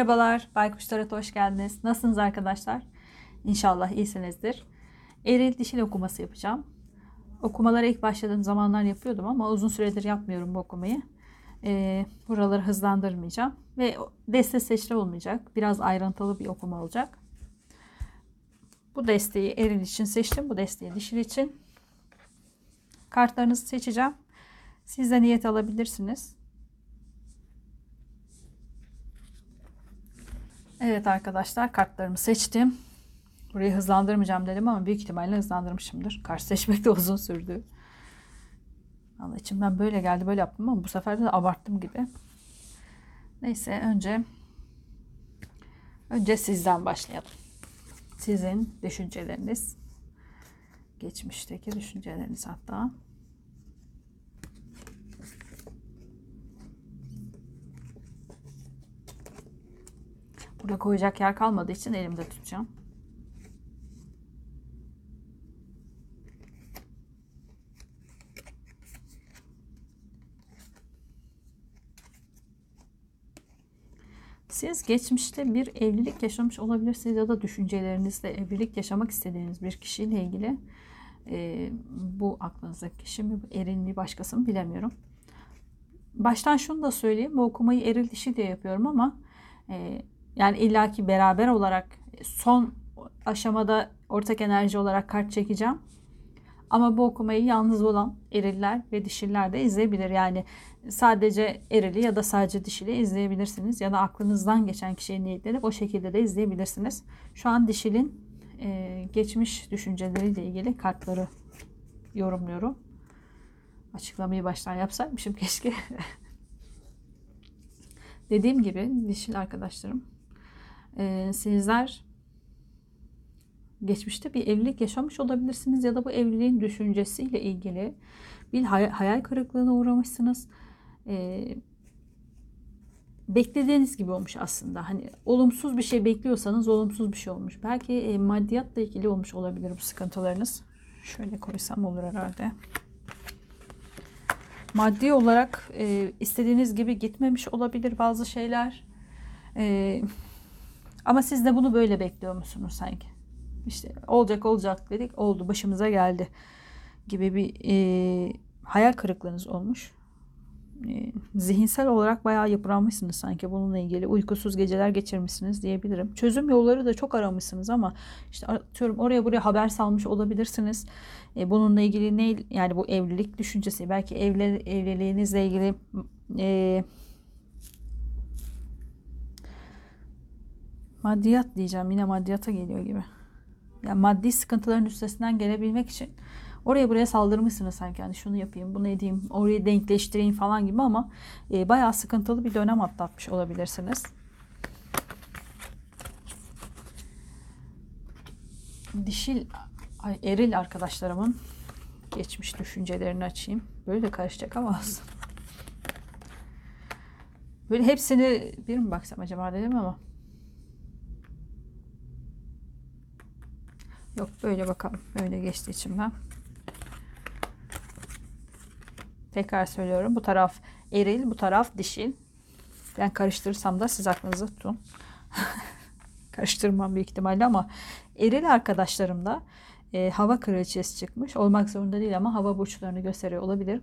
Merhabalar, Baykuş Tarot'a hoş geldiniz. Nasılsınız arkadaşlar? İnşallah iyisinizdir. Eril dişil okuması yapacağım. Okumalara ilk başladığım zamanlar yapıyordum ama uzun süredir yapmıyorum bu okumayı. Ee, buraları hızlandırmayacağım. Ve deste seçili olmayacak. Biraz ayrıntılı bir okuma olacak. Bu desteği eril için seçtim. Bu desteği dişil için. Kartlarınızı seçeceğim. Siz de niyet alabilirsiniz. Evet arkadaşlar kartlarımı seçtim. Burayı hızlandırmayacağım dedim ama büyük ihtimalle hızlandırmışımdır. Kart seçmek de uzun sürdü. Allah içimden böyle geldi böyle yaptım ama bu sefer de abarttım gibi. Neyse önce önce sizden başlayalım. Sizin düşünceleriniz geçmişteki düşünceleriniz hatta. Burada koyacak yer kalmadığı için elimde tutacağım. Siz geçmişte bir evlilik yaşamış olabilirsiniz ya da düşüncelerinizde evlilik yaşamak istediğiniz bir kişiyle ilgili e, bu aklınızdaki kişi mi, eril mi, başkası mı bilemiyorum. Baştan şunu da söyleyeyim. Bu okumayı eril dişi diye yapıyorum ama e, yani illaki beraber olarak son aşamada ortak enerji olarak kart çekeceğim. Ama bu okumayı yalnız olan eriller ve dişiller de izleyebilir. Yani sadece erili ya da sadece dişili izleyebilirsiniz. Ya da aklınızdan geçen kişiye niyetleri o şekilde de izleyebilirsiniz. Şu an dişilin e, geçmiş düşünceleriyle ilgili kartları yorumluyorum. Açıklamayı baştan yapsaymışım keşke. Dediğim gibi dişil arkadaşlarım e, sizler geçmişte bir evlilik yaşamış olabilirsiniz ya da bu evliliğin düşüncesiyle ilgili bir hayal kırıklığına uğramışsınız. E, beklediğiniz gibi olmuş aslında. Hani olumsuz bir şey bekliyorsanız olumsuz bir şey olmuş. Belki e, maddiyatla ilgili olmuş olabilir bu sıkıntılarınız. Şöyle koysam olur herhalde. Maddi olarak e, istediğiniz gibi gitmemiş olabilir bazı şeyler. E, ama siz de bunu böyle bekliyor musunuz sanki? İşte olacak olacak dedik oldu başımıza geldi gibi bir e, hayal kırıklığınız olmuş. E, zihinsel olarak bayağı yıpranmışsınız sanki bununla ilgili. Uykusuz geceler geçirmişsiniz diyebilirim. Çözüm yolları da çok aramışsınız ama işte atıyorum oraya buraya haber salmış olabilirsiniz. E, bununla ilgili ne yani bu evlilik düşüncesi belki evli, evliliğinizle ilgili e, maddiyat diyeceğim yine maddiyata geliyor gibi. Yani maddi sıkıntıların üstesinden gelebilmek için oraya buraya saldırmışsınız sanki yani şunu yapayım bunu edeyim orayı denkleştireyim falan gibi ama e, bayağı sıkıntılı bir dönem atlatmış olabilirsiniz. Dişil ay, eril arkadaşlarımın geçmiş düşüncelerini açayım. Böyle de karışacak ama Böyle hepsini bir mi baksam acaba dedim ama Yok böyle bakalım. Böyle geçti içimden. Tekrar söylüyorum. Bu taraf eril, bu taraf dişil. Ben karıştırırsam da siz aklınızı tutun. Karıştırmam büyük ihtimalle ama eril arkadaşlarımda e, hava kraliçesi çıkmış. Olmak zorunda değil ama hava burçlarını gösteriyor olabilir.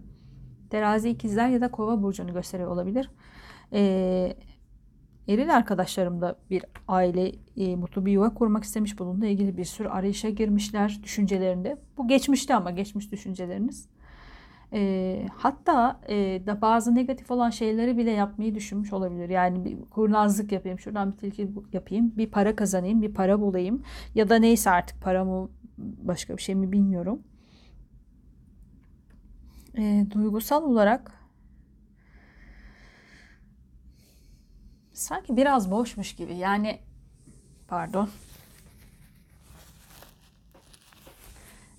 Terazi ikizler ya da kova burcunu gösteriyor olabilir. E, Eril arkadaşlarım da bir aile, e, mutlu bir yuva kurmak istemiş. Bununla ilgili bir sürü arayışa girmişler düşüncelerinde. Bu geçmişti ama geçmiş düşünceleriniz. E, hatta e, da bazı negatif olan şeyleri bile yapmayı düşünmüş olabilir. Yani bir kurnazlık yapayım, şuradan bir tilki yapayım, bir para kazanayım, bir para bulayım. Ya da neyse artık para mı başka bir şey mi bilmiyorum. E, duygusal olarak sanki biraz boşmuş gibi. Yani pardon.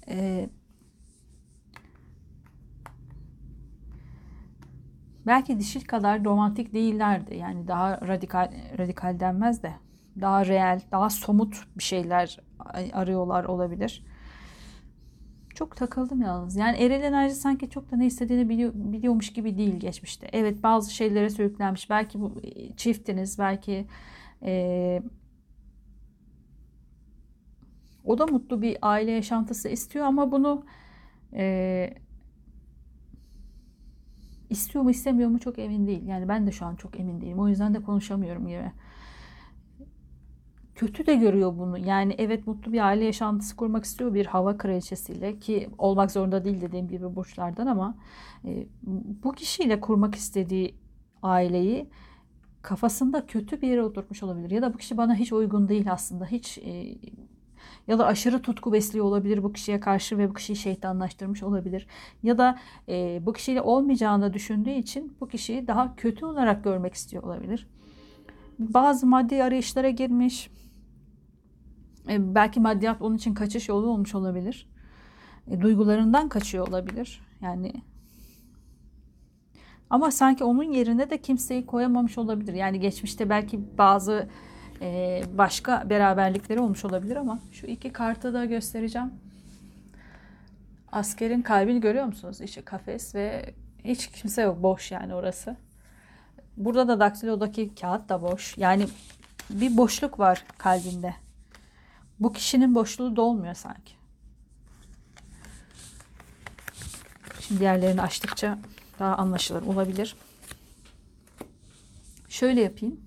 Ee, belki dişil kadar romantik değillerdi. Yani daha radikal radikal denmez de daha reel, daha somut bir şeyler arıyorlar olabilir. Çok takıldım yalnız. Yani eril enerji sanki çok da ne istediğini biliyor, biliyormuş gibi değil geçmişte. Evet bazı şeylere sürüklenmiş. Belki bu e, çiftiniz, belki Ee, o da mutlu bir aile yaşantısı istiyor ama bunu e, istiyor mu istemiyor mu çok emin değil. Yani ben de şu an çok emin değilim. O yüzden de konuşamıyorum gibi. Kötü de görüyor bunu. Yani evet mutlu bir aile yaşantısı kurmak istiyor bir hava kraliçesiyle ki olmak zorunda değil dediğim gibi burçlardan ama e, bu kişiyle kurmak istediği aileyi kafasında kötü bir yere oturtmuş olabilir. Ya da bu kişi bana hiç uygun değil aslında. Hiç e, ya da aşırı tutku besliyor olabilir bu kişiye karşı ve bu kişiyi şeytanlaştırmış olabilir. Ya da e, bu kişiyle olmayacağını düşündüğü için bu kişiyi daha kötü olarak görmek istiyor olabilir. Bazı maddi arayışlara girmiş. E, belki maddiyat onun için kaçış yolu olmuş olabilir. E, duygularından kaçıyor olabilir. Yani ama sanki onun yerine de kimseyi koyamamış olabilir. Yani geçmişte belki bazı e, başka beraberlikleri olmuş olabilir ama şu iki kartı da göstereceğim. Askerin kalbini görüyor musunuz? İşte kafes ve hiç kimse yok. Boş yani orası. Burada da daktilodaki kağıt da boş. Yani bir boşluk var kalbinde. Bu kişinin boşluğu dolmuyor sanki. Şimdi diğerlerini açtıkça daha anlaşılır olabilir. Şöyle yapayım.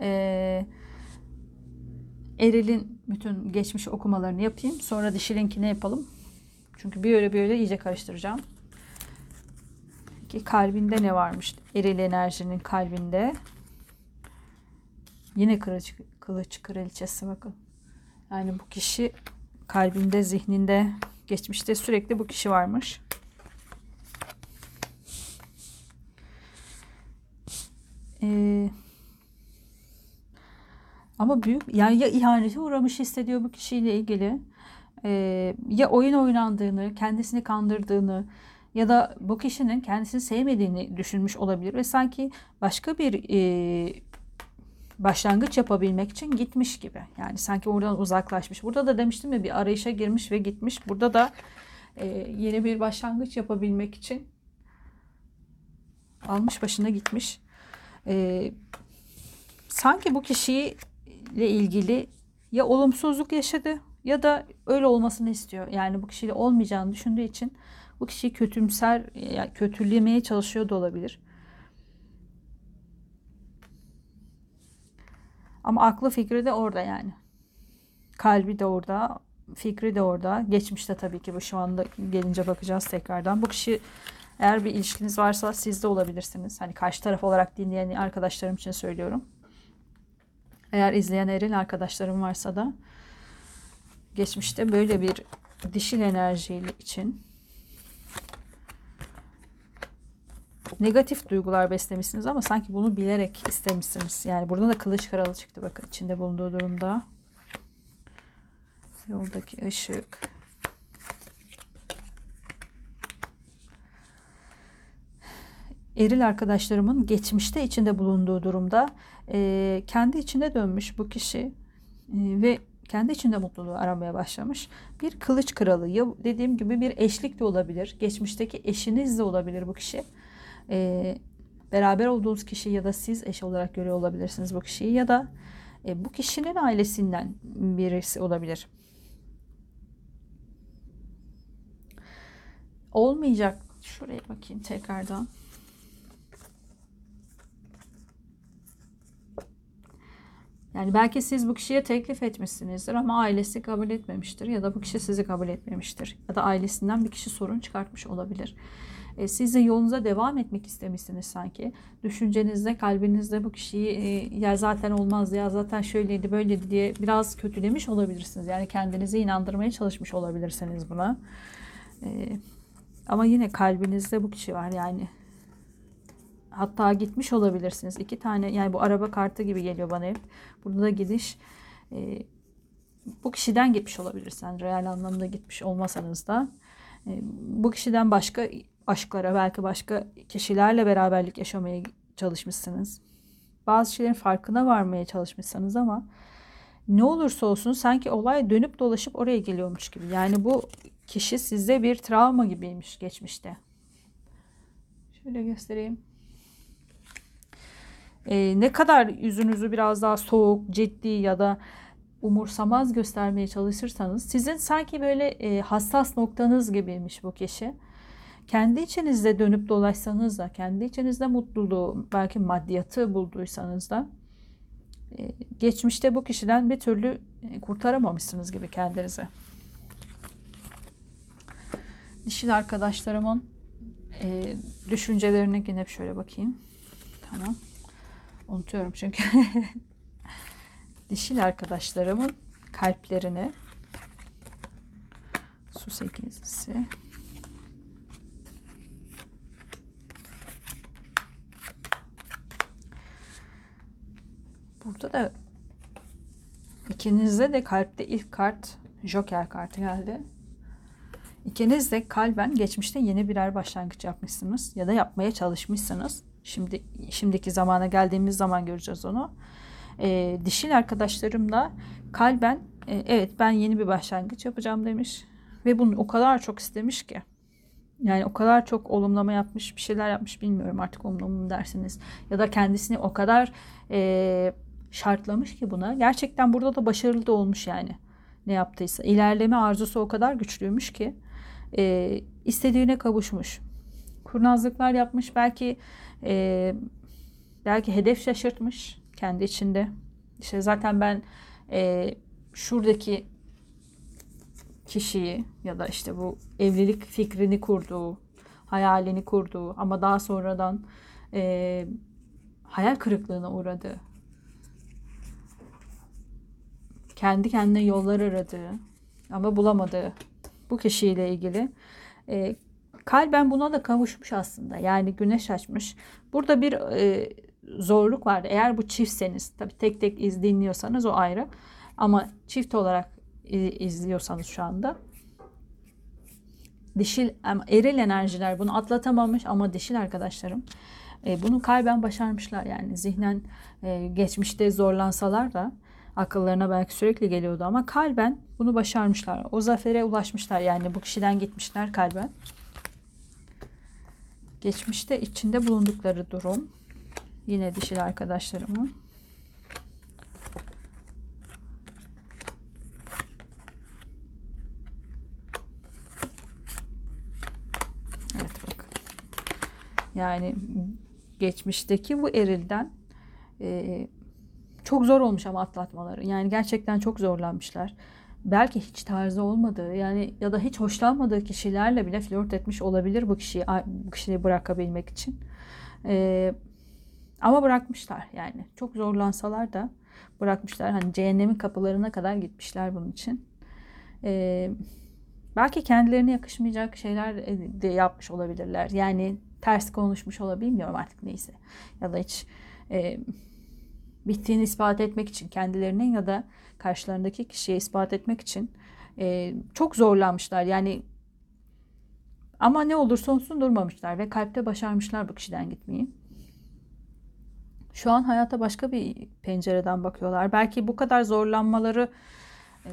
Ee, Eril'in bütün geçmiş okumalarını yapayım. Sonra dişilinkini yapalım. Çünkü bir öyle bir öyle iyice karıştıracağım. Ki kalbinde ne varmış? Eril enerjinin kalbinde. Yine kılıç, kılıç kraliçesi bakın. Yani bu kişi kalbinde, zihninde, geçmişte sürekli bu kişi varmış. Ee, ama büyük yani ya ihanete uğramış hissediyor bu kişiyle ilgili ee, ya oyun oynandığını, kendisini kandırdığını ya da bu kişinin kendisini sevmediğini düşünmüş olabilir ve sanki başka bir e, başlangıç yapabilmek için gitmiş gibi. Yani sanki oradan uzaklaşmış. Burada da demiştim ya bir arayışa girmiş ve gitmiş. Burada da e, yeni bir başlangıç yapabilmek için almış başına gitmiş. E, sanki bu kişiyle ilgili ya olumsuzluk yaşadı ya da öyle olmasını istiyor. Yani bu kişiyle olmayacağını düşündüğü için bu kişiyi kötümser, yani kötülemeye çalışıyor da olabilir. Ama aklı fikri de orada yani. Kalbi de orada, fikri de orada. Geçmişte tabii ki bu şu anda gelince bakacağız tekrardan. Bu kişi eğer bir ilişkiniz varsa siz de olabilirsiniz. Hani karşı taraf olarak dinleyen arkadaşlarım için söylüyorum. Eğer izleyen eril arkadaşlarım varsa da geçmişte böyle bir dişil enerjiyle için negatif duygular beslemişsiniz ama sanki bunu bilerek istemişsiniz. Yani burada da kılıç kralı çıktı bakın içinde bulunduğu durumda. Yoldaki ışık. Eril arkadaşlarımın geçmişte içinde bulunduğu durumda e, kendi içine dönmüş bu kişi e, ve kendi içinde mutluluğu aramaya başlamış. Bir kılıç kralı ya dediğim gibi bir eşlik de olabilir. Geçmişteki eşiniz de olabilir bu kişi e, beraber olduğunuz kişi ya da siz eş olarak görüyor olabilirsiniz bu kişiyi ya da e, bu kişinin ailesinden birisi olabilir. Olmayacak. Şuraya bakayım tekrardan. Yani belki siz bu kişiye teklif etmişsinizdir ama ailesi kabul etmemiştir ya da bu kişi sizi kabul etmemiştir ya da ailesinden bir kişi sorun çıkartmış olabilir. E, siz de yolunuza devam etmek istemişsiniz sanki. Düşüncenizde, kalbinizde bu kişiyi e, ya zaten olmaz ya zaten şöyleydi böyleydi diye biraz kötülemiş olabilirsiniz. Yani kendinizi inandırmaya çalışmış olabilirsiniz buna. E, ama yine kalbinizde bu kişi var yani. Hatta gitmiş olabilirsiniz. İki tane yani bu araba kartı gibi geliyor bana hep. Burada da gidiş e, bu kişiden gitmiş olabilirsin. Real anlamda gitmiş olmasanız da. E, bu kişiden başka aşklara, belki başka kişilerle beraberlik yaşamaya çalışmışsınız. Bazı şeylerin farkına varmaya çalışmışsınız ama ne olursa olsun sanki olay dönüp dolaşıp oraya geliyormuş gibi. Yani bu kişi size bir travma gibiymiş geçmişte. Şöyle göstereyim. e, ne kadar yüzünüzü biraz daha soğuk, ciddi ya da umursamaz göstermeye çalışırsanız sizin sanki böyle e, hassas noktanız gibiymiş bu kişi. Kendi içinizde dönüp dolaşsanız da, kendi içinizde mutluluğu, belki maddiyatı bulduysanız da e, geçmişte bu kişiden bir türlü e, kurtaramamışsınız gibi kendinizi. Dişil arkadaşlarımın e, düşüncelerine yine şöyle bakayım. Tamam. Unutuyorum çünkü. Dişil arkadaşlarımın kalplerini su sekizlisi Burada da ikinizde de kalpte ilk kart Joker kartı geldi. İkiniz de kalben geçmişte yeni birer başlangıç yapmışsınız ya da yapmaya çalışmışsınız. Şimdi şimdiki zamana geldiğimiz zaman göreceğiz onu. E, dişil arkadaşlarım da kalben e, evet ben yeni bir başlangıç yapacağım demiş ve bunu o kadar çok istemiş ki. Yani o kadar çok olumlama yapmış, bir şeyler yapmış bilmiyorum artık olumlama mı dersiniz. Ya da kendisini o kadar e, şartlamış ki buna. Gerçekten burada da başarılı da olmuş yani ne yaptıysa. İlerleme arzusu o kadar güçlüymüş ki e, istediğine kavuşmuş. Kurnazlıklar yapmış belki e, belki hedef şaşırtmış kendi içinde. İşte zaten ben e, şuradaki kişiyi ya da işte bu evlilik fikrini kurduğu, hayalini kurduğu ama daha sonradan e, hayal kırıklığına uğradı. Kendi kendine yollar aradığı ama bulamadığı bu kişiyle ilgili e, kalben buna da kavuşmuş aslında. Yani güneş açmış. Burada bir e, zorluk var. Eğer bu çiftseniz tabi tek tek iz dinliyorsanız o ayrı. Ama çift olarak izliyorsanız şu anda dişil eril enerjiler bunu atlatamamış ama dişil arkadaşlarım e, bunu kalben başarmışlar yani zihnen e, geçmişte zorlansalar da akıllarına belki sürekli geliyordu ama kalben bunu başarmışlar. O zafere ulaşmışlar yani bu kişiden gitmişler kalben. Geçmişte içinde bulundukları durum yine dişil arkadaşlarımın Evet bak. Yani geçmişteki bu erilden e, çok zor olmuş ama atlatmaları. Yani gerçekten çok zorlanmışlar. Belki hiç tarzı olmadığı yani ya da hiç hoşlanmadığı kişilerle bile flört etmiş olabilir bu kişiyi bu kişiyi bırakabilmek için. Ee, ama bırakmışlar yani. Çok zorlansalar da bırakmışlar. Hani cehennemin kapılarına kadar gitmişler bunun için. Ee, belki kendilerine yakışmayacak şeyler de yapmış olabilirler. Yani ters konuşmuş olabilir artık neyse. Ya da hiç e, bittiğini ispat etmek için kendilerine ya da karşılarındaki kişiye ispat etmek için e, çok zorlanmışlar. Yani ama ne olursa olsun durmamışlar ve kalpte başarmışlar bu kişiden gitmeyi. Şu an hayata başka bir pencereden bakıyorlar. Belki bu kadar zorlanmaları e,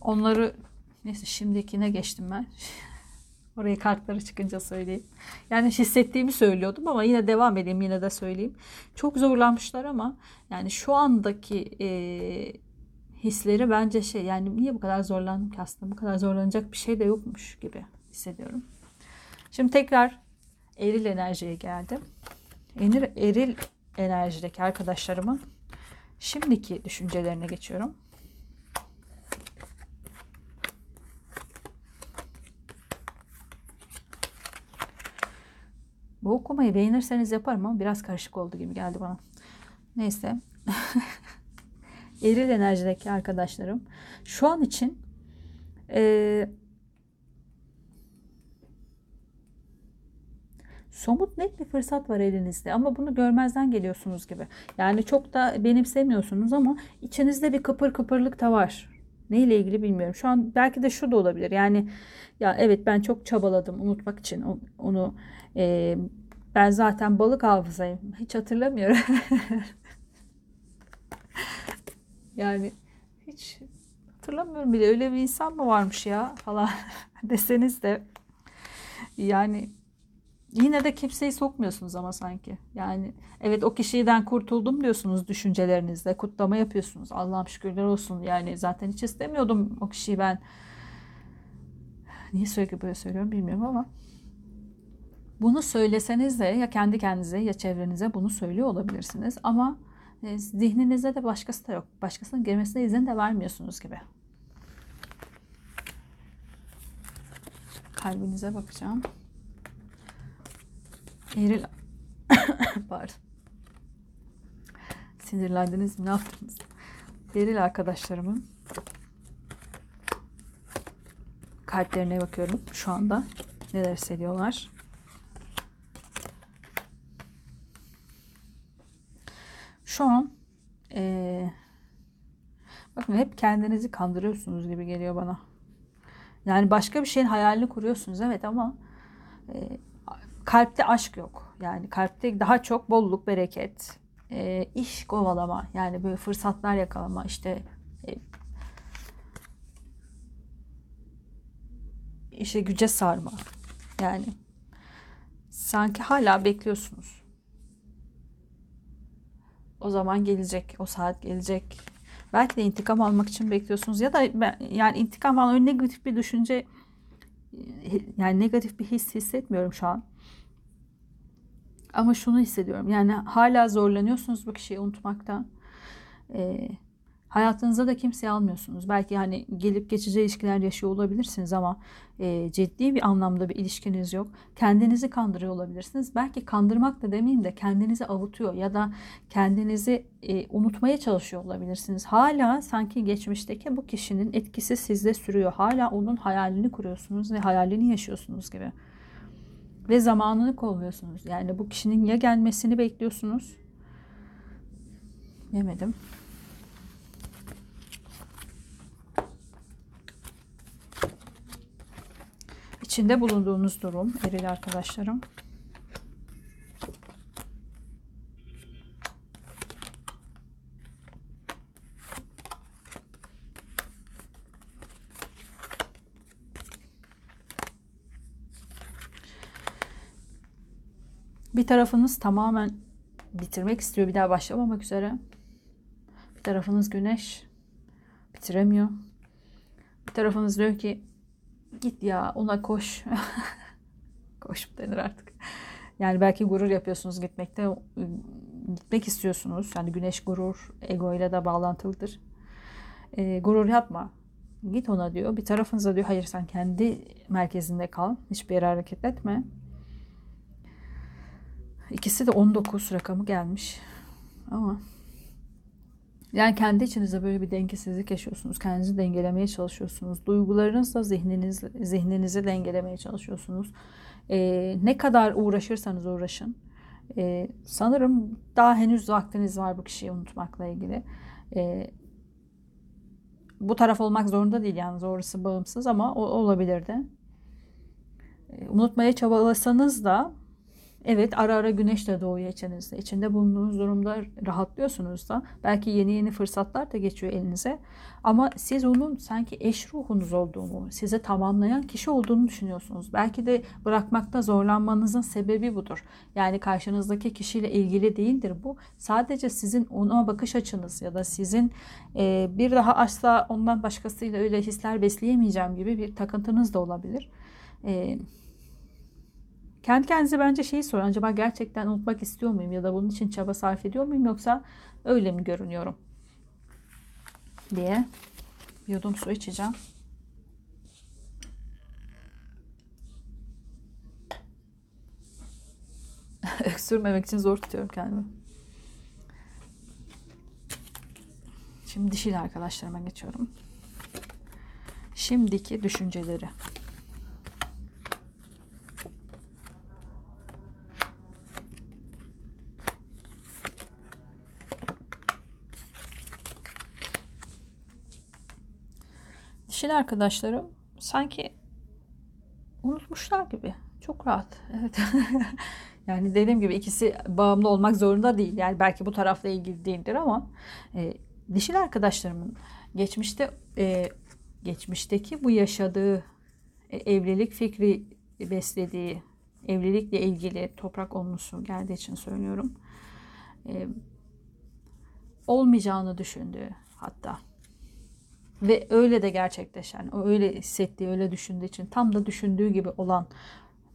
onları neyse şimdikine geçtim ben. Oraya kartları çıkınca söyleyeyim. Yani hissettiğimi söylüyordum ama yine devam edeyim yine de söyleyeyim. Çok zorlanmışlar ama yani şu andaki e, hisleri bence şey yani niye bu kadar zorlandım ki aslında bu kadar zorlanacak bir şey de yokmuş gibi hissediyorum. Şimdi tekrar eril enerjiye geldim. Eril, eril enerjideki arkadaşlarımın şimdiki düşüncelerine geçiyorum. Bu okumayı beğenirseniz yaparım ama biraz karışık oldu gibi geldi bana. Neyse. Eril enerjideki arkadaşlarım şu an için e, somut net bir fırsat var elinizde ama bunu görmezden geliyorsunuz gibi. Yani çok da benimsemiyorsunuz ama içinizde bir kıpır kıpırlık da var. Neyle ilgili bilmiyorum. Şu an belki de şu da olabilir. Yani ya evet ben çok çabaladım unutmak için onu e, ben zaten balık hafızayım. Hiç hatırlamıyorum. yani hiç hatırlamıyorum bile. Öyle bir insan mı varmış ya falan deseniz de yani Yine de kimseyi sokmuyorsunuz ama sanki. Yani evet o kişiden kurtuldum diyorsunuz düşüncelerinizle. Kutlama yapıyorsunuz. Allah'ım şükürler olsun. Yani zaten hiç istemiyordum o kişiyi ben. Niye sürekli böyle söylüyorum bilmiyorum ama. Bunu söyleseniz de ya kendi kendinize ya çevrenize bunu söylüyor olabilirsiniz. Ama e, zihninize de başkası da yok. Başkasının girmesine izin de vermiyorsunuz gibi. Kalbinize bakacağım. Eril pardon. Sinirlendiniz mi? Ne yaptınız? Eril arkadaşlarımın kalplerine bakıyorum şu anda. Neler hissediyorlar? Şu an ee, bakın hep kendinizi kandırıyorsunuz gibi geliyor bana. Yani başka bir şeyin hayalini kuruyorsunuz evet ama kalpte aşk yok. Yani kalpte daha çok bolluk, bereket, e, iş kovalama yani böyle fırsatlar yakalama işte e, işe güce sarma. Yani sanki hala bekliyorsunuz. O zaman gelecek, o saat gelecek. Belki de intikam almak için bekliyorsunuz ya da yani intikam almak negatif bir düşünce yani negatif bir his hissetmiyorum şu an. Ama şunu hissediyorum. Yani hala zorlanıyorsunuz bu kişiyi unutmaktan. Ee, hayatınıza da kimseyi almıyorsunuz. Belki hani gelip geçici ilişkiler yaşıyor olabilirsiniz ama e, ciddi bir anlamda bir ilişkiniz yok. Kendinizi kandırıyor olabilirsiniz. Belki kandırmak da demeyeyim de kendinizi avutuyor ya da kendinizi e, unutmaya çalışıyor olabilirsiniz. Hala sanki geçmişteki bu kişinin etkisi sizde sürüyor. Hala onun hayalini kuruyorsunuz ve hayalini yaşıyorsunuz gibi. Ve zamanını kolluyorsunuz. Yani bu kişinin ya gelmesini bekliyorsunuz. Yemedim. İçinde bulunduğunuz durum eril arkadaşlarım. Bir tarafınız tamamen bitirmek istiyor. Bir daha başlamamak üzere. Bir tarafınız güneş. Bitiremiyor. Bir tarafınız diyor ki git ya ona koş. koş denir artık. Yani belki gurur yapıyorsunuz gitmekte. Gitmek istiyorsunuz. Yani güneş gurur, ego ile de bağlantılıdır. E, gurur yapma. Git ona diyor. Bir tarafınıza diyor hayır sen kendi merkezinde kal. Hiçbir yere hareket etme. İkisi de 19 rakamı gelmiş. Ama yani kendi içinizde böyle bir dengesizlik yaşıyorsunuz. Kendinizi dengelemeye çalışıyorsunuz. Duygularınızla zihniniz, zihninizi dengelemeye çalışıyorsunuz. Ee, ne kadar uğraşırsanız uğraşın. Ee, sanırım daha henüz vaktiniz var bu kişiyi unutmakla ilgili. Ee, bu taraf olmak zorunda değil yalnız orası bağımsız ama o olabilirdi. Ee, unutmaya çabalasanız da Evet ara ara güneş de doğuyor içinizde. İçinde bulunduğunuz durumda rahatlıyorsunuz da. Belki yeni yeni fırsatlar da geçiyor elinize. Ama siz onun sanki eş ruhunuz olduğunu, size tamamlayan kişi olduğunu düşünüyorsunuz. Belki de bırakmakta zorlanmanızın sebebi budur. Yani karşınızdaki kişiyle ilgili değildir bu. Sadece sizin ona bakış açınız ya da sizin e, bir daha asla ondan başkasıyla öyle hisler besleyemeyeceğim gibi bir takıntınız da olabilir. Evet kendi kendinize bence şeyi sorun. Acaba gerçekten unutmak istiyor muyum? Ya da bunun için çaba sarf ediyor muyum? Yoksa öyle mi görünüyorum? Diye yudum su içeceğim. Öksürmemek için zor tutuyorum kendimi. Şimdi dişil arkadaşlarıma geçiyorum. Şimdiki düşünceleri. Dişil arkadaşlarım sanki unutmuşlar gibi. Çok rahat. Evet. yani dediğim gibi ikisi bağımlı olmak zorunda değil. Yani belki bu tarafla ilgili değildir ama e, dişil arkadaşlarımın geçmişte e, geçmişteki bu yaşadığı e, evlilik fikri beslediği evlilikle ilgili toprak olmuşu geldiği için söylüyorum. E, olmayacağını düşündüğü hatta ve öyle de gerçekleşen, o öyle hissettiği, öyle düşündüğü için tam da düşündüğü gibi olan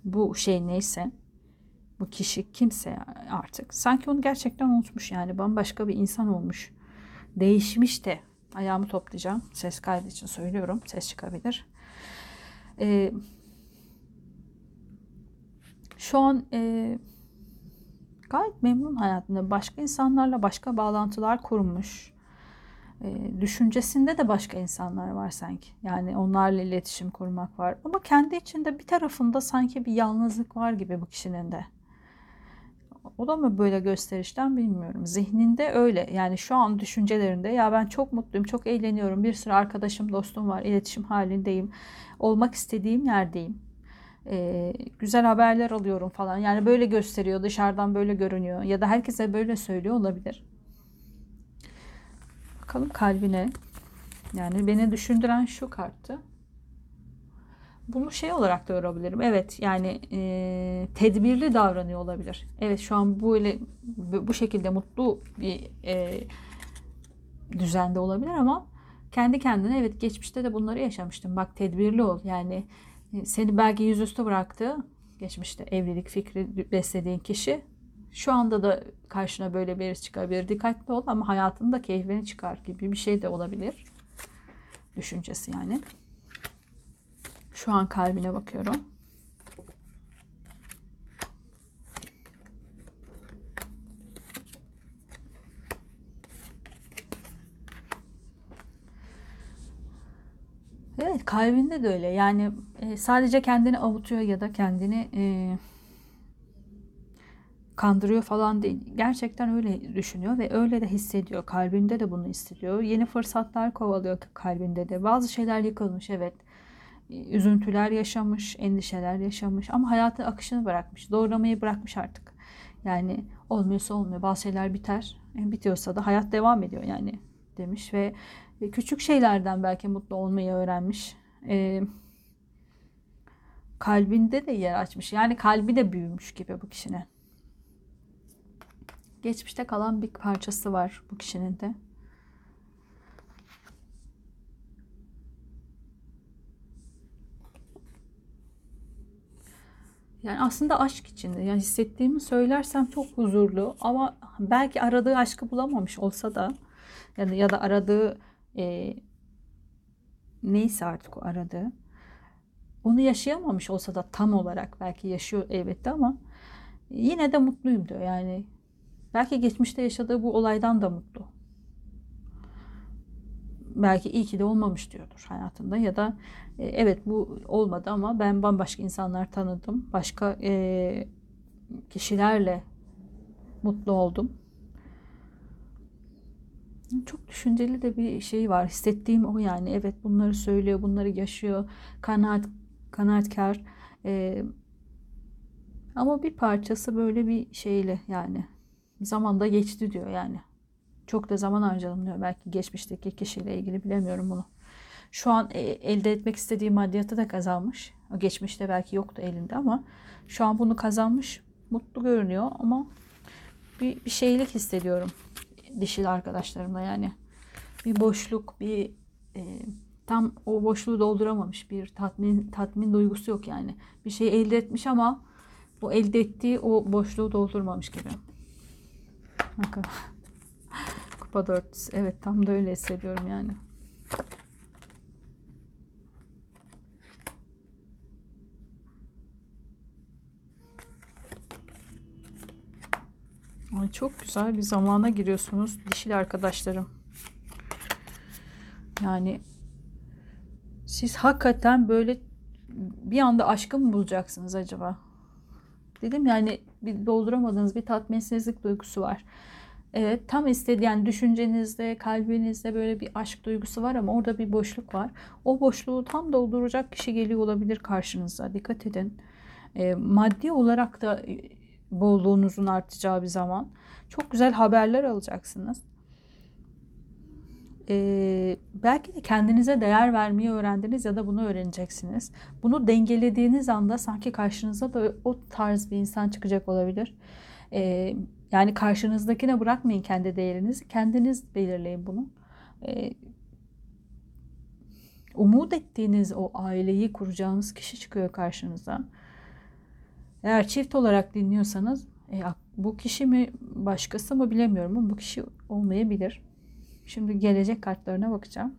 bu şey neyse, bu kişi kimse artık sanki onu gerçekten unutmuş yani bambaşka bir insan olmuş. Değişmiş de ayağımı toplayacağım. Ses kaydı için söylüyorum. Ses çıkabilir. Ee, şu an e, gayet memnun hayatında. Başka insanlarla başka bağlantılar kurmuş. E, düşüncesinde de başka insanlar var sanki. Yani onlarla iletişim kurmak var. Ama kendi içinde bir tarafında sanki bir yalnızlık var gibi bu kişinin de. O da mı böyle gösterişten bilmiyorum. Zihninde öyle. Yani şu an düşüncelerinde ya ben çok mutluyum, çok eğleniyorum. Bir sürü arkadaşım, dostum var. iletişim halindeyim. Olmak istediğim yerdeyim. Ee, güzel haberler alıyorum falan. Yani böyle gösteriyor. Dışarıdan böyle görünüyor. Ya da herkese böyle söylüyor olabilir. Bakalım kalbine. Yani beni düşündüren şu karttı. Bunu şey olarak da görebilirim. Evet yani e, tedbirli davranıyor olabilir. Evet şu an böyle bu şekilde mutlu bir e, düzende olabilir ama kendi kendine evet geçmişte de bunları yaşamıştım. Bak tedbirli ol. Yani e, seni belki yüzüstü bıraktı. Geçmişte evlilik fikri beslediğin kişi şu anda da karşına böyle birisi çıkabilir. Dikkatli ol ama hayatında keyfini çıkar gibi bir şey de olabilir. Düşüncesi yani. Şu an kalbine bakıyorum. Evet kalbinde de öyle. Yani e, sadece kendini avutuyor ya da kendini e, kandırıyor falan değil. Gerçekten öyle düşünüyor ve öyle de hissediyor. Kalbinde de bunu hissediyor. Yeni fırsatlar kovalıyor kalbinde de. Bazı şeyler yıkılmış evet. Üzüntüler yaşamış, endişeler yaşamış ama hayatın akışını bırakmış. Doğramayı bırakmış artık. Yani olmuyorsa olmuyor. Bazı şeyler biter. E, bitiyorsa da hayat devam ediyor yani demiş ve küçük şeylerden belki mutlu olmayı öğrenmiş. E, kalbinde de yer açmış. Yani kalbi de büyümüş gibi bu kişinin. Geçmişte kalan bir parçası var bu kişinin de. Yani aslında aşk içinde. Yani hissettiğimi söylersem çok huzurlu ama belki aradığı aşkı bulamamış olsa da yani ya da aradığı e, neyse artık o aradığı onu yaşayamamış olsa da tam olarak belki yaşıyor elbette ama yine de mutluyum diyor. Yani Belki geçmişte yaşadığı bu olaydan da mutlu. Belki iyi ki de olmamış diyordur hayatında ya da e, evet bu olmadı ama ben bambaşka insanlar tanıdım. Başka e, kişilerle mutlu oldum. Çok düşünceli de bir şey var. Hissettiğim o yani. Evet bunları söylüyor, bunları yaşıyor. Kanaat, kanaatkar. E, ama bir parçası böyle bir şeyle yani zamanda geçti diyor yani. Çok da zaman harcadım diyor. Belki geçmişteki kişiyle ilgili bilemiyorum bunu. Şu an e, elde etmek istediği maddiyatı da kazanmış. O geçmişte belki yoktu elinde ama şu an bunu kazanmış. Mutlu görünüyor ama bir, bir şeylik hissediyorum dişil arkadaşlarımla yani. Bir boşluk, bir e, tam o boşluğu dolduramamış bir tatmin tatmin duygusu yok yani. Bir şey elde etmiş ama bu elde ettiği o boşluğu doldurmamış gibi. Bakın. Kupa dörtlüsü. Evet tam da öyle hissediyorum yani. Ay çok güzel bir zamana giriyorsunuz dişil arkadaşlarım. Yani siz hakikaten böyle bir anda aşkı mı bulacaksınız acaba? Dedim yani bir dolduramadığınız bir tatminsizlik duygusu var. Evet tam istediği yani düşüncenizde, kalbinizde böyle bir aşk duygusu var ama orada bir boşluk var. O boşluğu tam dolduracak kişi geliyor olabilir karşınıza. Dikkat edin. E, maddi olarak da e, bolluğunuzun artacağı bir zaman. Çok güzel haberler alacaksınız. E, belki de kendinize değer vermeyi öğrendiniz ya da bunu öğreneceksiniz. Bunu dengelediğiniz anda sanki karşınıza da o tarz bir insan çıkacak olabilir. E, yani karşınızdakine bırakmayın kendi değerinizi. Kendiniz belirleyin bunu. E, umut ettiğiniz o aileyi kuracağınız kişi çıkıyor karşınıza. Eğer çift olarak dinliyorsanız e, bu kişi mi başkası mı bilemiyorum ama bu kişi olmayabilir. Şimdi gelecek kartlarına bakacağım.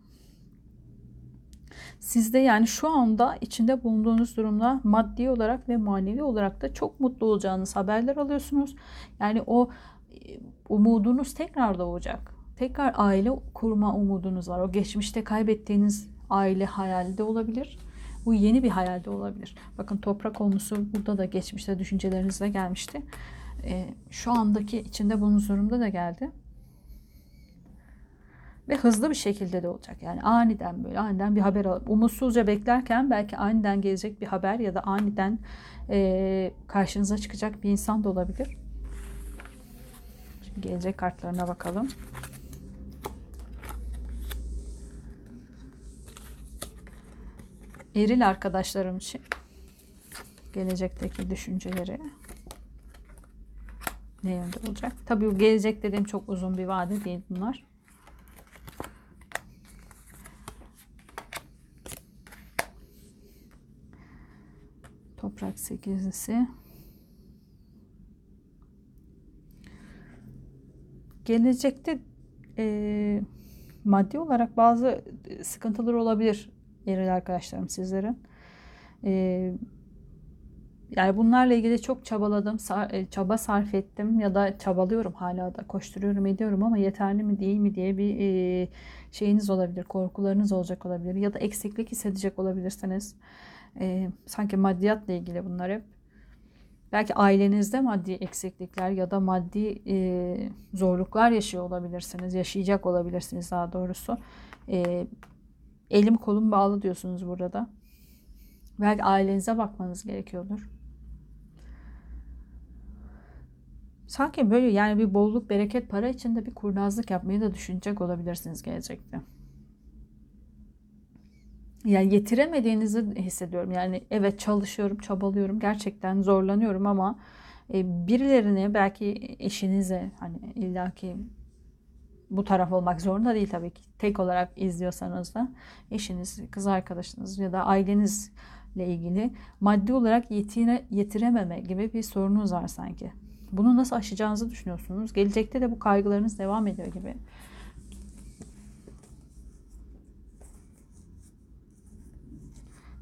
Sizde yani şu anda içinde bulunduğunuz durumda maddi olarak ve manevi olarak da çok mutlu olacağınız haberler alıyorsunuz. Yani o e, umudunuz tekrar doğacak. Tekrar aile kurma umudunuz var. O geçmişte kaybettiğiniz aile hayalde olabilir. Bu yeni bir hayalde olabilir. Bakın toprak olmusu burada da geçmişte düşüncelerinizle gelmişti. E, şu andaki içinde bulunduğunuz durumda da geldi. Ve hızlı bir şekilde de olacak. Yani aniden böyle aniden bir haber alıp umutsuzca beklerken belki aniden gelecek bir haber ya da aniden e, karşınıza çıkacak bir insan da olabilir. Şimdi gelecek kartlarına bakalım. Eril arkadaşlarım için gelecekteki düşünceleri ne yönde olacak? Tabii bu gelecek dediğim çok uzun bir vade değil bunlar. Toprak sekizlisi. Gelecekte e, maddi olarak bazı sıkıntılar olabilir eril arkadaşlarım sizlerin. E, yani bunlarla ilgili çok çabaladım, e, çaba sarf ettim ya da çabalıyorum hala da koşturuyorum ediyorum ama yeterli mi değil mi diye bir e, şeyiniz olabilir, korkularınız olacak olabilir ya da eksiklik hissedecek olabilirsiniz. E, sanki maddiyatla ilgili bunlar hep. Belki ailenizde maddi eksiklikler ya da maddi e, zorluklar yaşıyor olabilirsiniz, yaşayacak olabilirsiniz daha doğrusu. E, elim kolum bağlı diyorsunuz burada. Belki ailenize bakmanız gerekiyordur. Sanki böyle yani bir bolluk, bereket, para içinde bir kurnazlık yapmayı da düşünecek olabilirsiniz gelecekte. Yani yetiremediğinizi hissediyorum. Yani evet çalışıyorum, çabalıyorum, gerçekten zorlanıyorum ama e, birilerine belki eşinize hani illaki bu taraf olmak zorunda değil tabii ki. Tek olarak izliyorsanız da eşiniz, kız arkadaşınız ya da ailenizle ilgili maddi olarak yetire, yetirememe gibi bir sorunuz var sanki. Bunu nasıl aşacağınızı düşünüyorsunuz. Gelecekte de bu kaygılarınız devam ediyor gibi.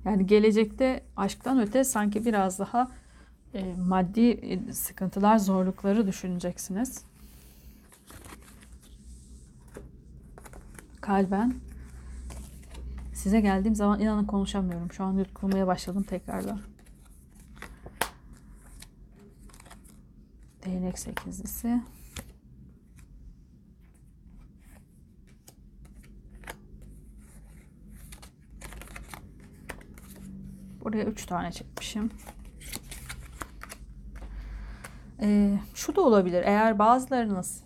Yani gelecekte aşktan öte sanki biraz daha e, maddi e, sıkıntılar, zorlukları düşüneceksiniz. Kalben size geldiğim zaman inanın konuşamıyorum. Şu an yutkulmaya başladım tekrardan. Değnek sekizlisi. Buraya üç tane çekmişim. Ee, şu da olabilir. Eğer bazılarınız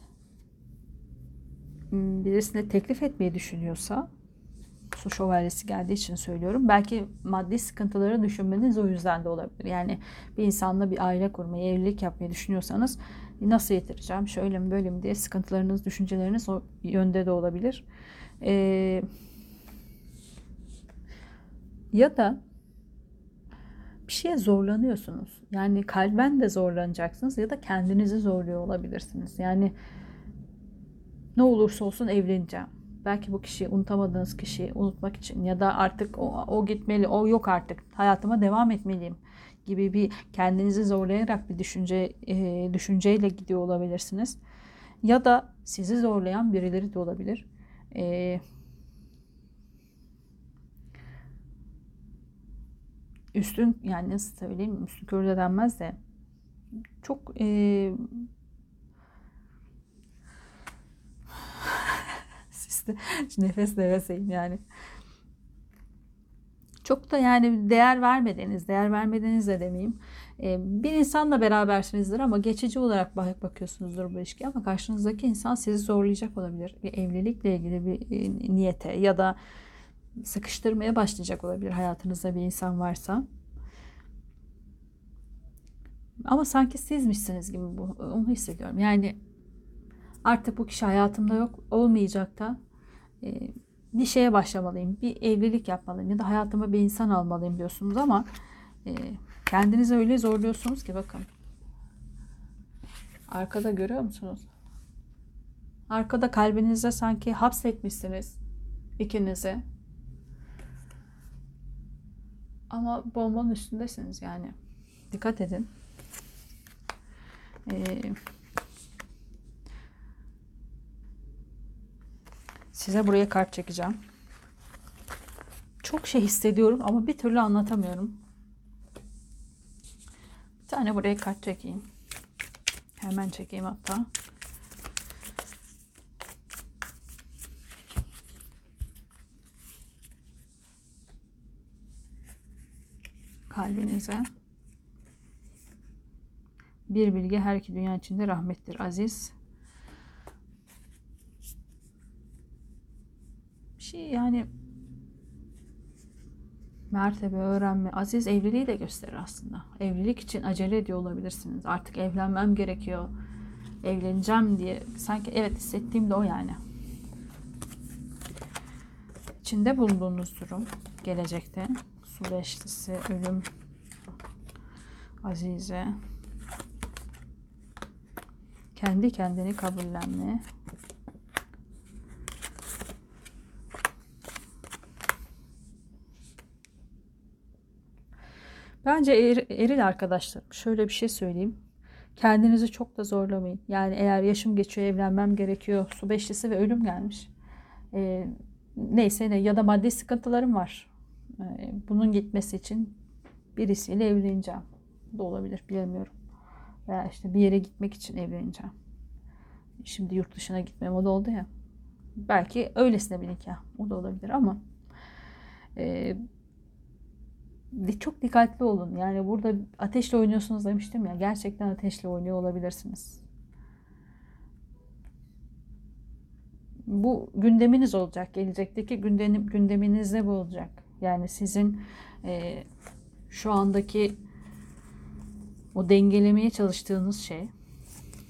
hmm, birisine teklif etmeyi düşünüyorsa su şövalyesi geldiği için söylüyorum. Belki maddi sıkıntıları düşünmeniz o yüzden de olabilir. Yani bir insanla bir aile kurmayı, evlilik yapmayı düşünüyorsanız nasıl yetireceğim, şöyle mi böyle mi diye sıkıntılarınız, düşünceleriniz o yönde de olabilir. Ee, ya da bir şeye zorlanıyorsunuz. Yani kalben de zorlanacaksınız ya da kendinizi zorluyor olabilirsiniz. Yani ne olursa olsun evleneceğim belki bu kişiyi unutamadığınız kişiyi unutmak için ya da artık o, o gitmeli, o yok artık hayatıma devam etmeliyim gibi bir kendinizi zorlayarak bir düşünce e, düşünceyle gidiyor olabilirsiniz. Ya da sizi zorlayan birileri de olabilir. E, üstün yani nasıl söyleyeyim üstün körü denmez de çok e, nefes nefeseyim yani. çok da yani değer vermediğiniz, değer vermediğiniz de demeyeyim. Ee, bir insanla berabersinizdir ama geçici olarak bak bakıyorsunuzdur bu ilişkiye ama karşınızdaki insan sizi zorlayacak olabilir. Bir evlilikle ilgili bir e, niyete ya da sıkıştırmaya başlayacak olabilir hayatınızda bir insan varsa. Ama sanki sizmişsiniz gibi bu, onu hissediyorum. Yani artık bu kişi hayatımda yok, olmayacak da e, bir şeye başlamalıyım, bir evlilik yapmalıyım ya da hayatıma bir insan almalıyım diyorsunuz ama e, kendinizi öyle zorluyorsunuz ki bakın. Arkada görüyor musunuz? Arkada kalbinizde sanki hapsetmişsiniz ikinizi. Ama bombanın üstündesiniz yani. Dikkat edin. Ee, size buraya kart çekeceğim. Çok şey hissediyorum ama bir türlü anlatamıyorum. Bir tane buraya kart çekeyim. Hemen çekeyim hatta. Kalbinize. Bir bilgi her iki dünya içinde rahmettir aziz. Bir şey yani mertebe, öğrenme, aziz evliliği de gösterir aslında. Evlilik için acele ediyor olabilirsiniz. Artık evlenmem gerekiyor. Evleneceğim diye sanki evet hissettiğim de o yani. İçinde bulunduğunuz durum gelecekte su beşlisi, ölüm, azize, kendi kendini kabullenme, Bence er, eril arkadaşlarım şöyle bir şey söyleyeyim. Kendinizi çok da zorlamayın. Yani eğer yaşım geçiyor evlenmem gerekiyor. Su beşlisi ve ölüm gelmiş. Ee, neyse ne ya da maddi sıkıntılarım var. Ee, bunun gitmesi için birisiyle evleneceğim. Da olabilir bilemiyorum. Veya işte bir yere gitmek için evleneceğim. Şimdi yurt dışına gitme moda oldu ya. Belki öylesine bir nikah. O da olabilir ama e, çok dikkatli olun. Yani burada ateşle oynuyorsunuz demiştim ya. Gerçekten ateşle oynuyor olabilirsiniz. Bu gündeminiz olacak. Gelecekteki gündem, gündeminizde bu olacak. Yani sizin e, şu andaki o dengelemeye çalıştığınız şey,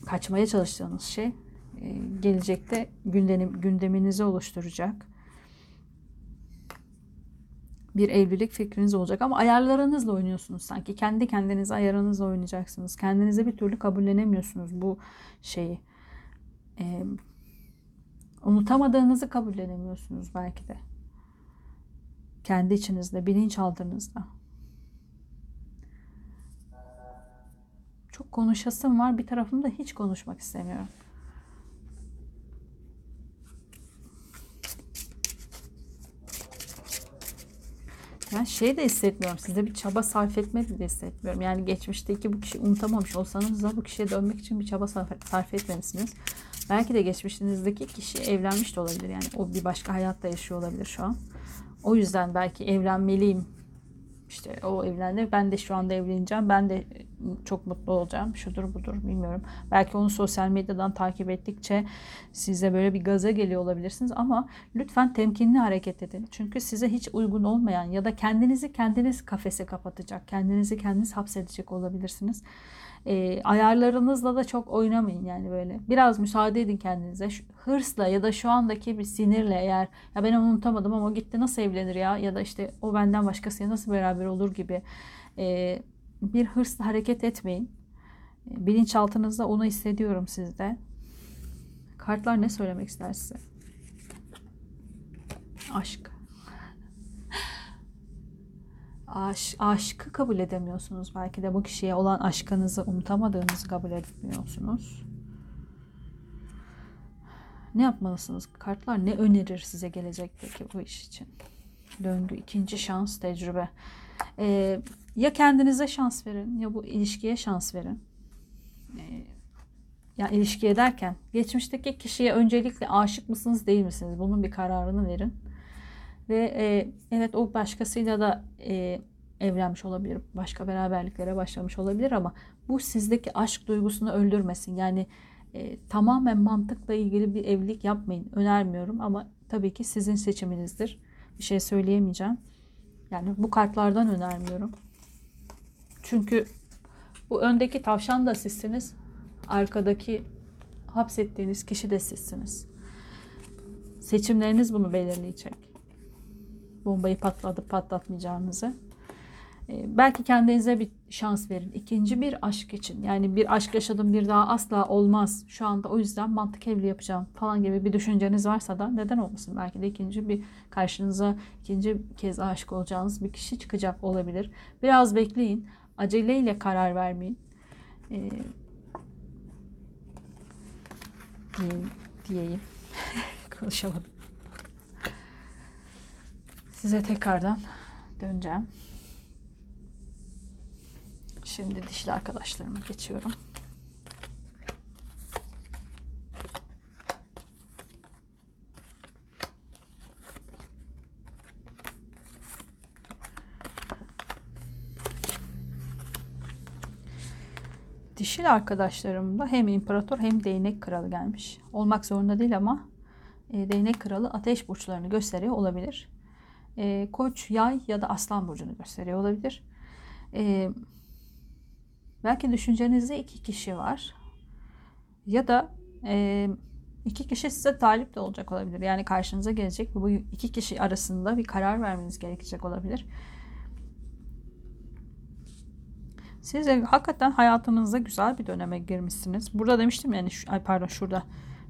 kaçmaya çalıştığınız şey e, gelecekte gündem, gündeminizi oluşturacak. Bir evlilik fikriniz olacak ama ayarlarınızla oynuyorsunuz sanki. Kendi kendinize ayarınızla oynayacaksınız. Kendinize bir türlü kabullenemiyorsunuz bu şeyi. E, unutamadığınızı kabullenemiyorsunuz belki de. Kendi içinizde, bilinçaltınızda. Çok konuşasım var. Bir tarafımda hiç konuşmak istemiyorum. Ben şey de hissetmiyorum. Size bir çaba sarf etmedi de hissetmiyorum. Yani geçmişteki bu kişi unutamamış olsanız da bu kişiye dönmek için bir çaba sarf, etmemişsiniz. Belki de geçmişinizdeki kişi evlenmiş de olabilir. Yani o bir başka hayatta yaşıyor olabilir şu an. O yüzden belki evlenmeliyim. İşte o evlendi. Ben de şu anda evleneceğim. Ben de çok mutlu olacağım. Şudur budur bilmiyorum. Belki onu sosyal medyadan takip ettikçe size böyle bir gaza geliyor olabilirsiniz. Ama lütfen temkinli hareket edin. Çünkü size hiç uygun olmayan ya da kendinizi kendiniz kafese kapatacak, kendinizi kendiniz hapsedecek olabilirsiniz e, ayarlarınızla da çok oynamayın yani böyle. Biraz müsaade edin kendinize. Şu, hırsla ya da şu andaki bir sinirle eğer ya ben onu unutamadım ama o gitti nasıl evlenir ya ya da işte o benden başkasıyla nasıl beraber olur gibi e, bir hırsla hareket etmeyin. E, bilinçaltınızda onu hissediyorum sizde. Kartlar ne söylemek ister size? Aşk aş, aşkı kabul edemiyorsunuz. Belki de bu kişiye olan aşkınızı unutamadığınızı kabul etmiyorsunuz. Ne yapmalısınız? Kartlar ne önerir size gelecekteki bu iş için? Döngü, ikinci şans, tecrübe. Ee, ya kendinize şans verin ya bu ilişkiye şans verin. Ee, ya ilişkiye derken geçmişteki kişiye öncelikle aşık mısınız değil misiniz? Bunun bir kararını verin. Ve e, evet o başkasıyla da e, evlenmiş olabilir. Başka beraberliklere başlamış olabilir ama bu sizdeki aşk duygusunu öldürmesin. Yani e, tamamen mantıkla ilgili bir evlilik yapmayın. Önermiyorum ama tabii ki sizin seçiminizdir. Bir şey söyleyemeyeceğim. Yani bu kartlardan önermiyorum. Çünkü bu öndeki tavşan da sizsiniz. Arkadaki hapsettiğiniz kişi de sizsiniz. Seçimleriniz bunu belirleyecek. Bombayı patlatıp patlatmayacağınızı. Ee, belki kendinize bir şans verin. İkinci bir aşk için. Yani bir aşk yaşadım bir daha asla olmaz. Şu anda o yüzden mantık evli yapacağım falan gibi bir düşünceniz varsa da neden olmasın? Belki de ikinci bir karşınıza ikinci kez aşık olacağınız bir kişi çıkacak olabilir. Biraz bekleyin. Aceleyle karar vermeyin. Ee, diyeyim. diyeyim. Konuşamadım. Size tekrardan döneceğim. Şimdi dişli arkadaşlarıma geçiyorum. Dişil arkadaşlarımda hem imparator hem değnek kralı gelmiş. Olmak zorunda değil ama e, değnek kralı ateş burçlarını gösteriyor olabilir. E, koç, yay ya da aslan burcunu gösteriyor olabilir. E, belki düşüncenizde iki kişi var. Ya da e, iki kişi size talip de olacak olabilir. Yani karşınıza gelecek bu iki kişi arasında bir karar vermeniz gerekecek olabilir. Siz hakikaten hayatınızda güzel bir döneme girmişsiniz. Burada demiştim yani ay pardon şurada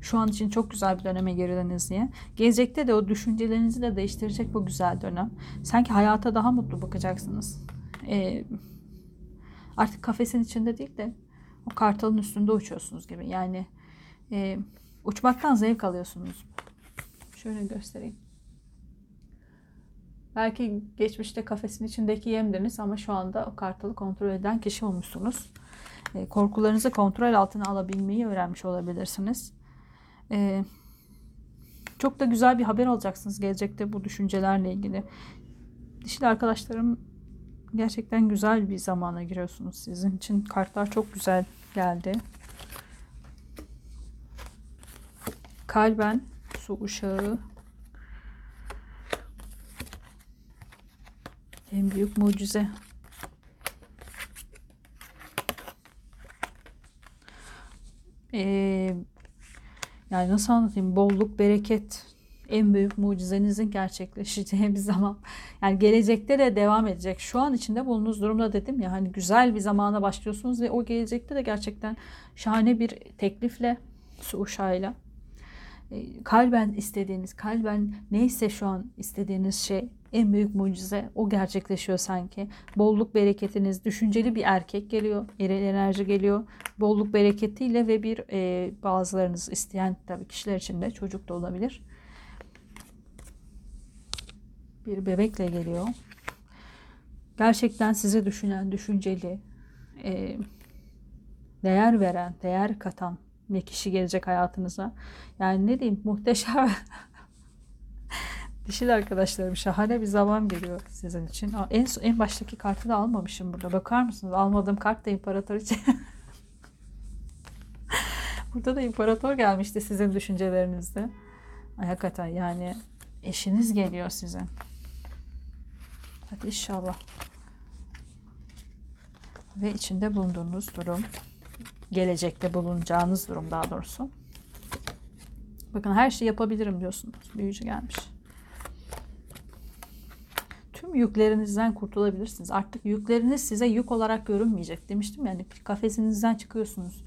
şu an için çok güzel bir döneme girdiniz diye. Gelecekte de o düşüncelerinizi de değiştirecek bu güzel dönem. Sanki hayata daha mutlu bakacaksınız. Ee, artık kafesin içinde değil de o kartalın üstünde uçuyorsunuz gibi. Yani e, uçmaktan zevk alıyorsunuz. Şöyle göstereyim. Belki geçmişte kafesin içindeki yemdiniz ama şu anda o kartalı kontrol eden kişi olmuşsunuz. E, korkularınızı kontrol altına alabilmeyi öğrenmiş olabilirsiniz. E, çok da güzel bir haber alacaksınız gelecekte bu düşüncelerle ilgili. Dişil arkadaşlarım gerçekten güzel bir zamana giriyorsunuz. Sizin için kartlar çok güzel geldi. Kalben su uşağı En büyük mucize. Ee, yani nasıl anlatayım? Bolluk, bereket en büyük mucizenizin gerçekleşeceği bir zaman. Yani gelecekte de devam edecek. Şu an içinde bulunduğunuz durumda dedim ya hani güzel bir zamana başlıyorsunuz ve o gelecekte de gerçekten şahane bir teklifle, su uşağıyla e, kalben istediğiniz, kalben neyse şu an istediğiniz şey en büyük mucize o gerçekleşiyor sanki. Bolluk bereketiniz, düşünceli bir erkek geliyor, eril enerji geliyor. Bolluk bereketiyle ve bir e, bazılarınız isteyen tabii kişiler için de çocuk da olabilir. Bir bebekle geliyor. Gerçekten sizi düşünen, düşünceli, e, değer veren, değer katan ne kişi gelecek hayatınıza. Yani ne diyeyim muhteşem Dişil arkadaşlarım şahane bir zaman geliyor sizin için. En en baştaki kartı da almamışım burada. Bakar mısınız? Almadığım kart da imparatoriçe. burada da imparator gelmişti sizin düşüncelerinizde. Ay, hakikaten yani eşiniz geliyor size. Hadi inşallah. Ve içinde bulunduğunuz durum gelecekte bulunacağınız durum daha doğrusu. Bakın her şeyi yapabilirim diyorsunuz. Büyücü gelmiş. Yüklerinizden kurtulabilirsiniz. Artık yükleriniz size yük olarak görünmeyecek demiştim. Yani kafesinizden çıkıyorsunuz.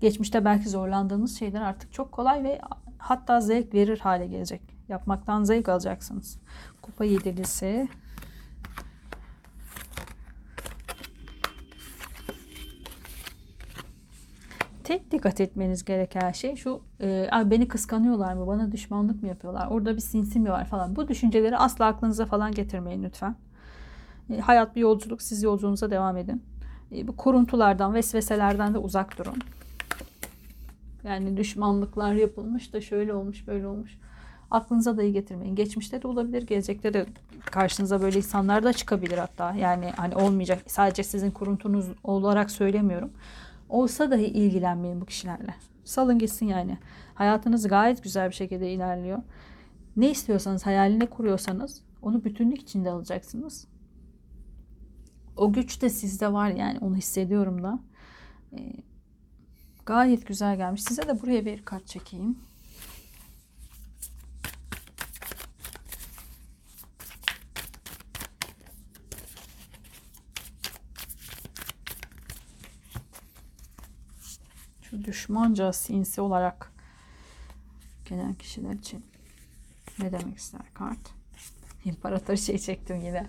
Geçmişte belki zorlandığınız şeyler artık çok kolay ve hatta zevk verir hale gelecek. Yapmaktan zevk alacaksınız. Kupa yedilisi, tek dikkat etmeniz gereken şey şu e, beni kıskanıyorlar mı bana düşmanlık mı yapıyorlar orada bir sinsi mi var falan bu düşünceleri asla aklınıza falan getirmeyin lütfen e, hayat bir yolculuk siz yolculuğunuza devam edin e, bu kuruntulardan vesveselerden de uzak durun yani düşmanlıklar yapılmış da şöyle olmuş böyle olmuş Aklınıza dayı getirmeyin. Geçmişte de olabilir, gelecekte de karşınıza böyle insanlar da çıkabilir hatta. Yani hani olmayacak. Sadece sizin kuruntunuz olarak söylemiyorum. Olsa dahi ilgilenmeyin bu kişilerle. Salın gitsin yani. Hayatınız gayet güzel bir şekilde ilerliyor. Ne istiyorsanız, hayalini kuruyorsanız onu bütünlük içinde alacaksınız. O güç de sizde var yani onu hissediyorum da. Ee, gayet güzel gelmiş. Size de buraya bir kart çekeyim. Düşmanca sinsi olarak gelen kişiler için ne demek ister kart? İmparator şey çektim yine.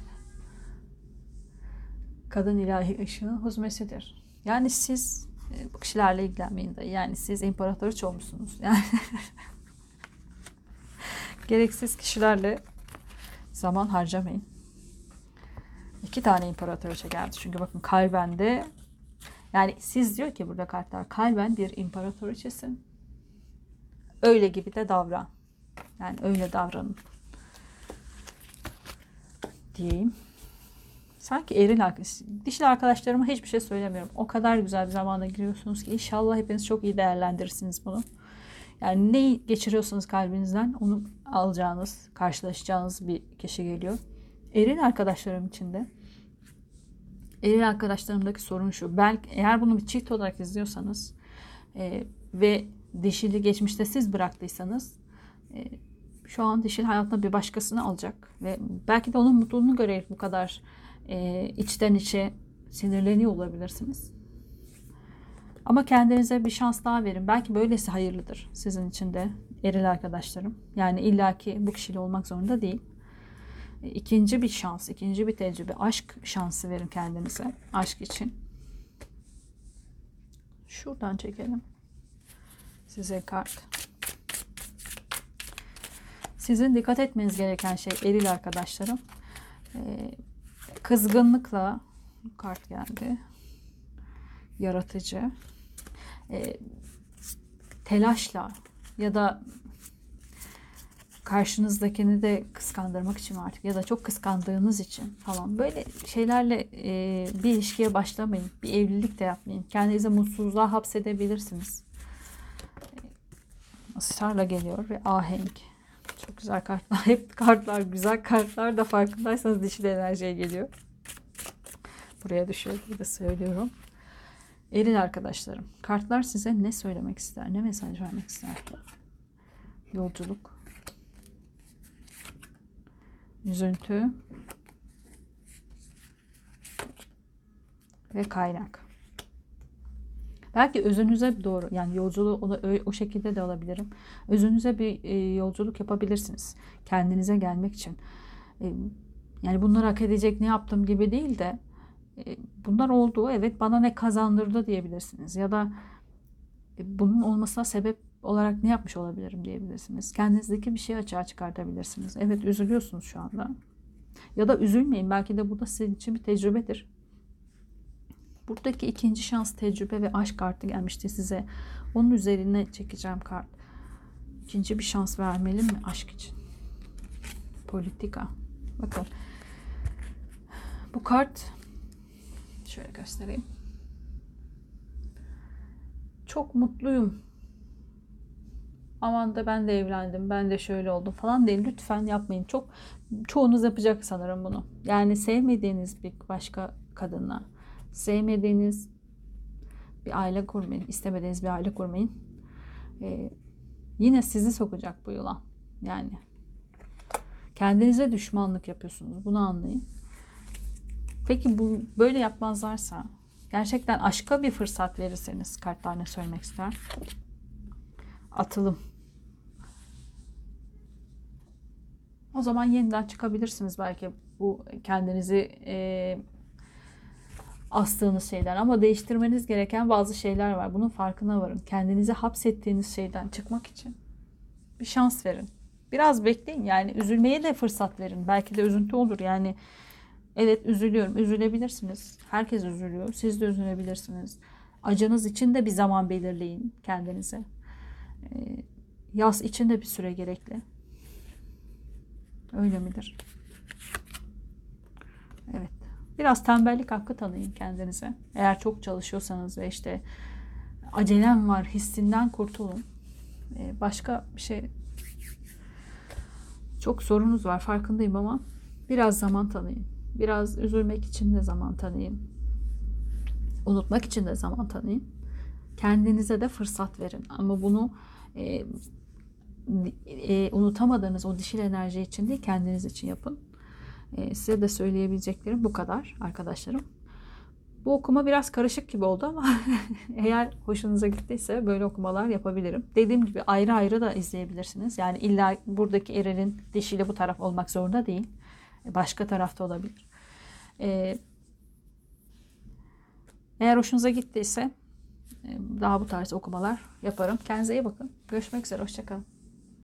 Kadın ilahi ışığın huzmesidir. Yani siz e, bu kişilerle ilgilenmeyin de. Yani siz imparatoriç olmuşsunuz. Yani gereksiz kişilerle zaman harcamayın. İki tane imparatoriçe geldi. Çünkü bakın kalben de yani siz diyor ki burada kartlar kalben bir imparatoriçesin. Öyle gibi de davran. Yani öyle davranın. Diyeyim. Sanki eril dişli arkadaşlarıma hiçbir şey söylemiyorum. O kadar güzel bir zamanda giriyorsunuz ki inşallah hepiniz çok iyi değerlendirirsiniz bunu. Yani ne geçiriyorsanız kalbinizden onu alacağınız, karşılaşacağınız bir kişi geliyor. Eril arkadaşlarım için de eril arkadaşlarımdaki sorun şu. Belki eğer bunu bir çift olarak izliyorsanız e, ve dişili geçmişte siz bıraktıysanız e, şu an dişil hayatına bir başkasını alacak ve belki de onun mutluluğunu görerek bu kadar e, içten içe sinirleniyor olabilirsiniz. Ama kendinize bir şans daha verin. Belki böylesi hayırlıdır sizin için de eril arkadaşlarım. Yani illaki bu kişiyle olmak zorunda değil. İkinci bir şans, ikinci bir tecrübe, aşk şansı verin kendinize. Aşk için. Şuradan çekelim. Size kart. Sizin dikkat etmeniz gereken şey eril arkadaşlarım. Ee, kızgınlıkla kart geldi. Yaratıcı. Ee, telaşla ya da karşınızdakini de kıskandırmak için artık ya da çok kıskandığınız için falan böyle şeylerle e, bir ilişkiye başlamayın. Bir evlilik de yapmayın. Kendinizi mutsuzluğa hapsedebilirsiniz. Israrla geliyor ve ahenk. Çok güzel kartlar. Hep kartlar güzel kartlar da farkındaysanız dişil enerjiye geliyor. Buraya düşüyor gibi de söylüyorum. Eril arkadaşlarım. Kartlar size ne söylemek ister? Ne mesaj vermek ister? Yolculuk. Üzüntü. Ve kaynak. Belki özünüze doğru yani yolculuğu o, o şekilde de alabilirim. Özünüze bir e, yolculuk yapabilirsiniz. Kendinize gelmek için. E, yani bunları hak edecek ne yaptım gibi değil de e, bunlar oldu evet bana ne kazandırdı diyebilirsiniz. Ya da e, bunun olmasına sebep olarak ne yapmış olabilirim diyebilirsiniz. Kendinizdeki bir şeyi açığa çıkartabilirsiniz. Evet üzülüyorsunuz şu anda. Ya da üzülmeyin. Belki de bu da sizin için bir tecrübedir. Buradaki ikinci şans tecrübe ve aşk kartı gelmişti size. Onun üzerine çekeceğim kart. İkinci bir şans vermeli mi aşk için? Politika. Bakın. Bu kart şöyle göstereyim. Çok mutluyum. Aman da ben de evlendim. Ben de şöyle oldum falan değil. Lütfen yapmayın. Çok çoğunuz yapacak sanırım bunu. Yani sevmediğiniz bir başka kadınla sevmediğiniz bir aile kurmayın. istemediğiniz bir aile kurmayın. Ee, yine sizi sokacak bu yola. Yani kendinize düşmanlık yapıyorsunuz. Bunu anlayın. Peki bu böyle yapmazlarsa gerçekten aşka bir fırsat verirseniz kartlar ne söylemek ister? Atılım. O zaman yeniden çıkabilirsiniz belki bu kendinizi e, astığınız şeyler ama değiştirmeniz gereken bazı şeyler var. Bunun farkına varın. Kendinizi hapsettiğiniz şeyden çıkmak için bir şans verin. Biraz bekleyin yani üzülmeye de fırsat verin. Belki de üzüntü olur yani. Evet üzülüyorum. Üzülebilirsiniz. Herkes üzülüyor. Siz de üzülebilirsiniz. Acınız için de bir zaman belirleyin kendinize. Yaz için de bir süre gerekli. Öyle midir? Evet. Biraz tembellik hakkı tanıyın kendinize. Eğer çok çalışıyorsanız ve işte acelem var hissinden kurtulun. Ee, başka bir şey çok sorunuz var farkındayım ama biraz zaman tanıyın. Biraz üzülmek için de zaman tanıyın. Unutmak için de zaman tanıyın. Kendinize de fırsat verin. Ama bunu e, e, unutamadığınız o dişil enerji için değil kendiniz için yapın. E, size de söyleyebileceklerim bu kadar arkadaşlarım. Bu okuma biraz karışık gibi oldu ama eğer hoşunuza gittiyse böyle okumalar yapabilirim. Dediğim gibi ayrı ayrı da izleyebilirsiniz. Yani illa buradaki erenin dişiyle bu taraf olmak zorunda değil. Başka tarafta olabilir. Ee, eğer hoşunuza gittiyse e, daha bu tarz okumalar yaparım. Kendinize iyi bakın. Görüşmek üzere. Hoşçakalın.